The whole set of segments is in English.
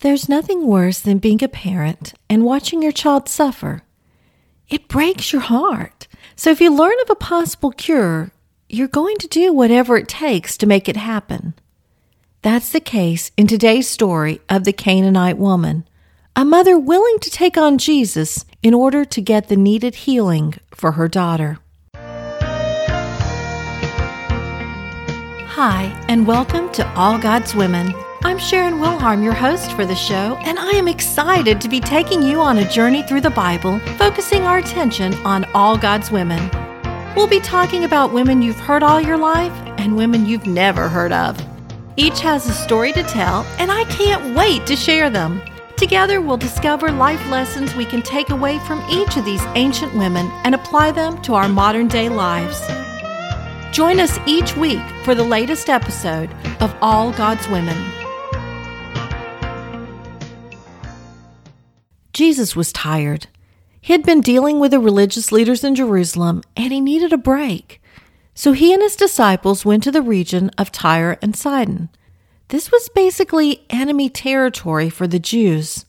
There's nothing worse than being a parent and watching your child suffer. It breaks your heart. So if you learn of a possible cure, you're going to do whatever it takes to make it happen. That's the case in today's story of the Canaanite woman, a mother willing to take on Jesus in order to get the needed healing for her daughter. Hi, and welcome to All God's Women. I'm Sharon Wilharm, your host for the show, and I am excited to be taking you on a journey through the Bible, focusing our attention on all God's women. We'll be talking about women you've heard all your life and women you've never heard of. Each has a story to tell, and I can't wait to share them. Together, we'll discover life lessons we can take away from each of these ancient women and apply them to our modern day lives. Join us each week for the latest episode of All God's Women. Jesus was tired. He had been dealing with the religious leaders in Jerusalem and he needed a break. So he and his disciples went to the region of Tyre and Sidon. This was basically enemy territory for the Jews.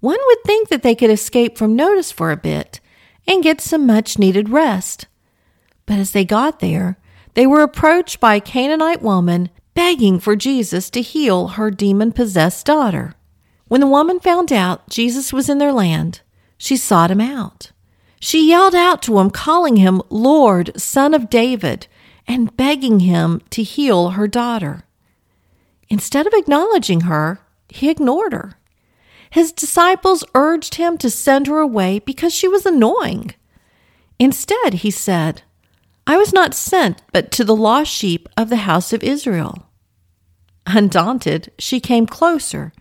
One would think that they could escape from notice for a bit and get some much needed rest. But as they got there, they were approached by a Canaanite woman begging for Jesus to heal her demon possessed daughter. When the woman found out Jesus was in their land, she sought him out. She yelled out to him, calling him Lord, Son of David, and begging him to heal her daughter. Instead of acknowledging her, he ignored her. His disciples urged him to send her away because she was annoying. Instead, he said, I was not sent but to the lost sheep of the house of Israel. Undaunted, she came closer,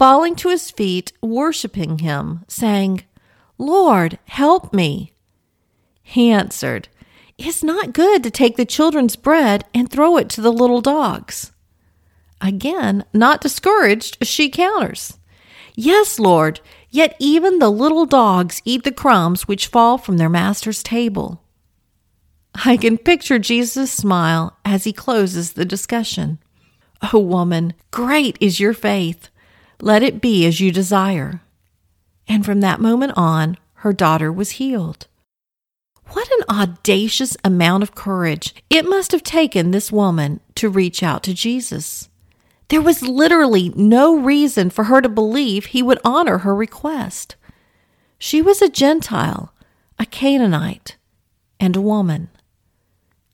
falling to his feet, worshiping him, saying, Lord, help me. He answered, It's not good to take the children's bread and throw it to the little dogs. Again, not discouraged, she counters, Yes, Lord, yet even the little dogs eat the crumbs which fall from their master's table. I can picture Jesus' smile as he closes the discussion. Oh, woman, great is your faith. Let it be as you desire. And from that moment on, her daughter was healed. What an audacious amount of courage it must have taken this woman to reach out to Jesus. There was literally no reason for her to believe he would honor her request. She was a Gentile, a Canaanite, and a woman.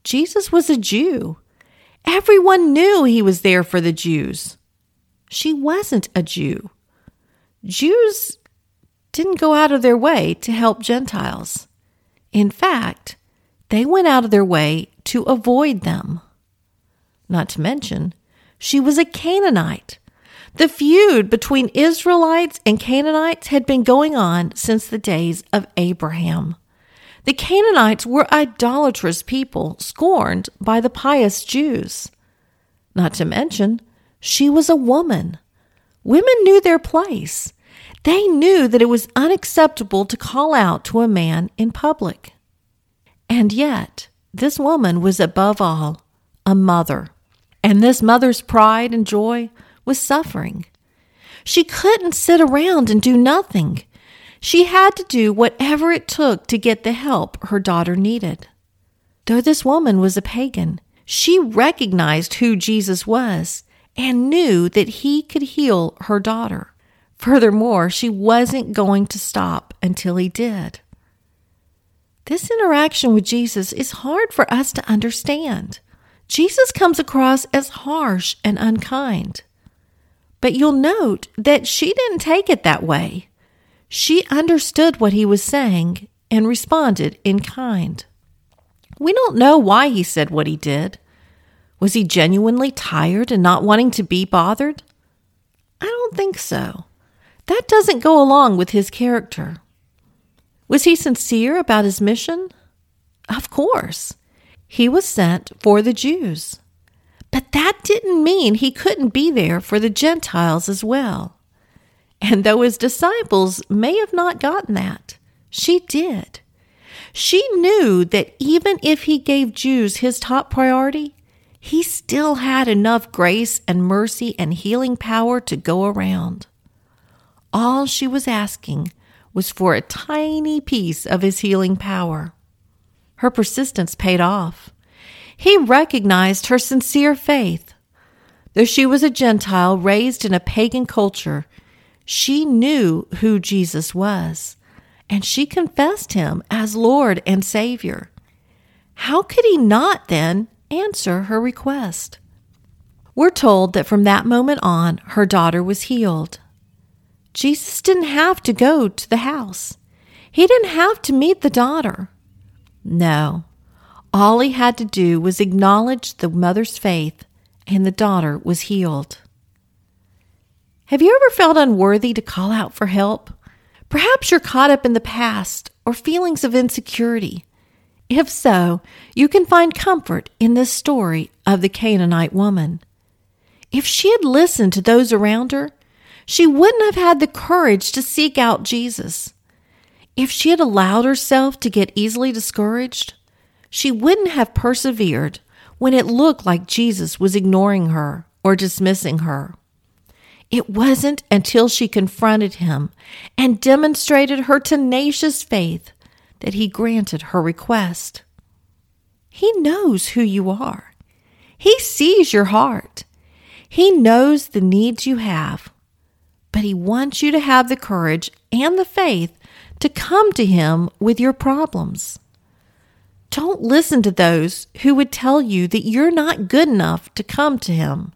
Jesus was a Jew. Everyone knew he was there for the Jews. She wasn't a Jew. Jews didn't go out of their way to help Gentiles. In fact, they went out of their way to avoid them. Not to mention, she was a Canaanite. The feud between Israelites and Canaanites had been going on since the days of Abraham. The Canaanites were idolatrous people scorned by the pious Jews. Not to mention, she was a woman. Women knew their place. They knew that it was unacceptable to call out to a man in public. And yet, this woman was above all a mother. And this mother's pride and joy was suffering. She couldn't sit around and do nothing. She had to do whatever it took to get the help her daughter needed. Though this woman was a pagan, she recognized who Jesus was and knew that he could heal her daughter. Furthermore, she wasn't going to stop until he did. This interaction with Jesus is hard for us to understand. Jesus comes across as harsh and unkind. But you'll note that she didn't take it that way. She understood what he was saying and responded in kind. We don't know why he said what he did. Was he genuinely tired and not wanting to be bothered? I don't think so. That doesn't go along with his character. Was he sincere about his mission? Of course. He was sent for the Jews. But that didn't mean he couldn't be there for the Gentiles as well. And though his disciples may have not gotten that, she did. She knew that even if he gave Jews his top priority, he still had enough grace and mercy and healing power to go around. all she was asking was for a tiny piece of his healing power. Her persistence paid off. He recognized her sincere faith. Though she was a Gentile raised in a pagan culture, she knew who Jesus was, and she confessed him as Lord and Savior. How could he not then answer her request? We're told that from that moment on, her daughter was healed. Jesus didn't have to go to the house. He didn't have to meet the daughter. No, all he had to do was acknowledge the mother's faith, and the daughter was healed. Have you ever felt unworthy to call out for help? Perhaps you're caught up in the past or feelings of insecurity. If so, you can find comfort in this story of the Canaanite woman. If she had listened to those around her, she wouldn't have had the courage to seek out Jesus. If she had allowed herself to get easily discouraged, she wouldn't have persevered when it looked like Jesus was ignoring her or dismissing her. It wasn't until she confronted him and demonstrated her tenacious faith that he granted her request. He knows who you are. He sees your heart. He knows the needs you have, but he wants you to have the courage and the faith to come to him with your problems. Don't listen to those who would tell you that you're not good enough to come to him.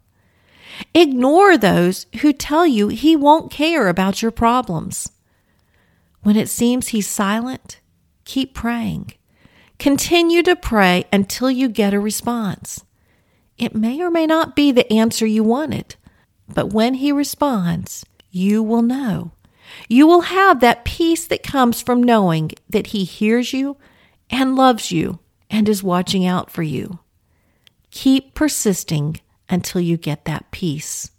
Ignore those who tell you he won't care about your problems. When it seems he's silent, keep praying. Continue to pray until you get a response. It may or may not be the answer you wanted, but when he responds, you will know. You will have that peace that comes from knowing that he hears you and loves you and is watching out for you. Keep persisting until you get that peace.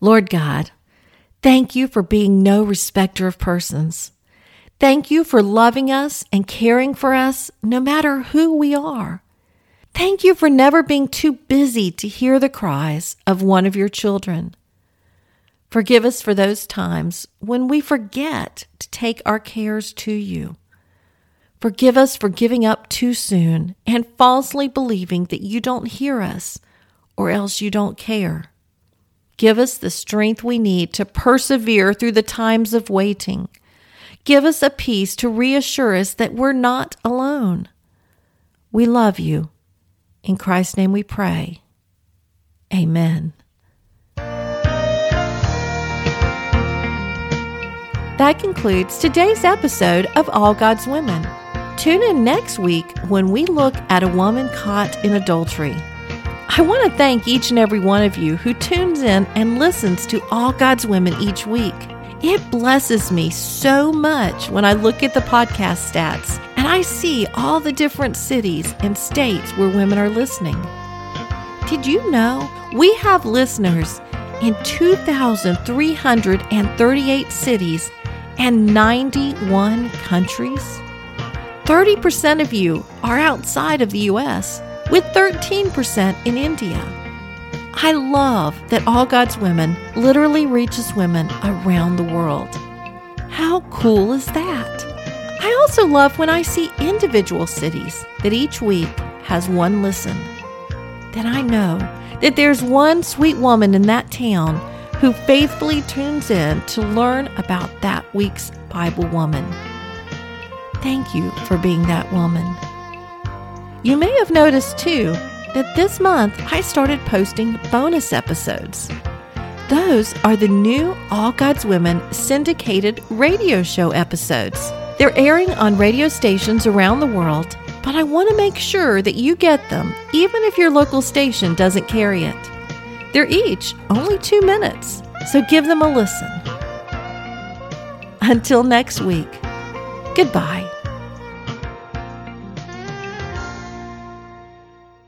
Lord God, thank you for being no respecter of persons. Thank you for loving us and caring for us no matter who we are. Thank you for never being too busy to hear the cries of one of your children. Forgive us for those times when we forget to take our cares to you. Forgive us for giving up too soon and falsely believing that you don't hear us or else you don't care. Give us the strength we need to persevere through the times of waiting. Give us a peace to reassure us that we're not alone. We love you. In Christ's name we pray. Amen. That concludes today's episode of All God's Women. Tune in next week when we look at a woman caught in adultery. I want to thank each and every one of you who tunes in and listens to All God's Women each week. It blesses me so much when I look at the podcast stats and I see all the different cities and states where women are listening. Did you know we have listeners in 2,338 cities and 91 countries? 30% of you are outside of the US, with 13% in India. I love that All God's Women literally reaches women around the world. How cool is that? I also love when I see individual cities that each week has one listen. Then I know that there's one sweet woman in that town who faithfully tunes in to learn about that week's Bible woman. Thank you for being that woman. You may have noticed too that this month I started posting bonus episodes. Those are the new All God's Women syndicated radio show episodes. They're airing on radio stations around the world, but I want to make sure that you get them, even if your local station doesn't carry it. They're each only two minutes, so give them a listen. Until next week, goodbye.